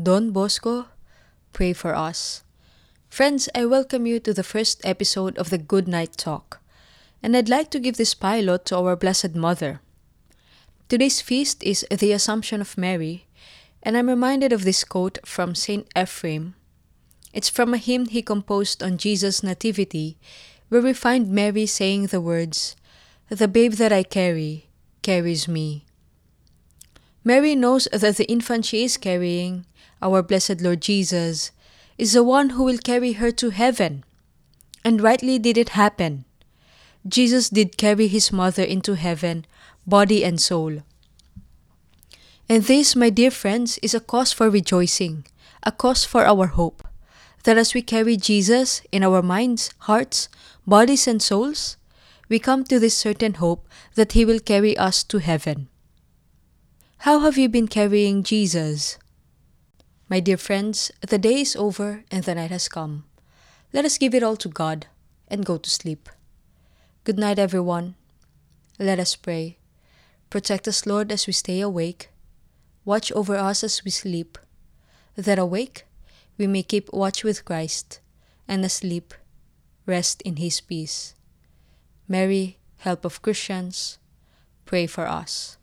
Don Bosco, pray for us. Friends, I welcome you to the first episode of the Good Night Talk, and I'd like to give this pilot to our Blessed Mother. Today's feast is the Assumption of Mary, and I'm reminded of this quote from St. Ephraim. It's from a hymn he composed on Jesus' Nativity, where we find Mary saying the words, The babe that I carry carries me. Mary knows that the infant she is carrying, our blessed Lord Jesus, is the one who will carry her to heaven. And rightly did it happen. Jesus did carry his mother into heaven, body and soul. And this, my dear friends, is a cause for rejoicing, a cause for our hope, that as we carry Jesus in our minds, hearts, bodies, and souls, we come to this certain hope that he will carry us to heaven. How have you been carrying Jesus? My dear friends, the day is over and the night has come. Let us give it all to God and go to sleep. Good night, everyone. Let us pray. Protect us, Lord, as we stay awake. Watch over us as we sleep. That awake, we may keep watch with Christ, and asleep, rest in His peace. Mary, help of Christians, pray for us.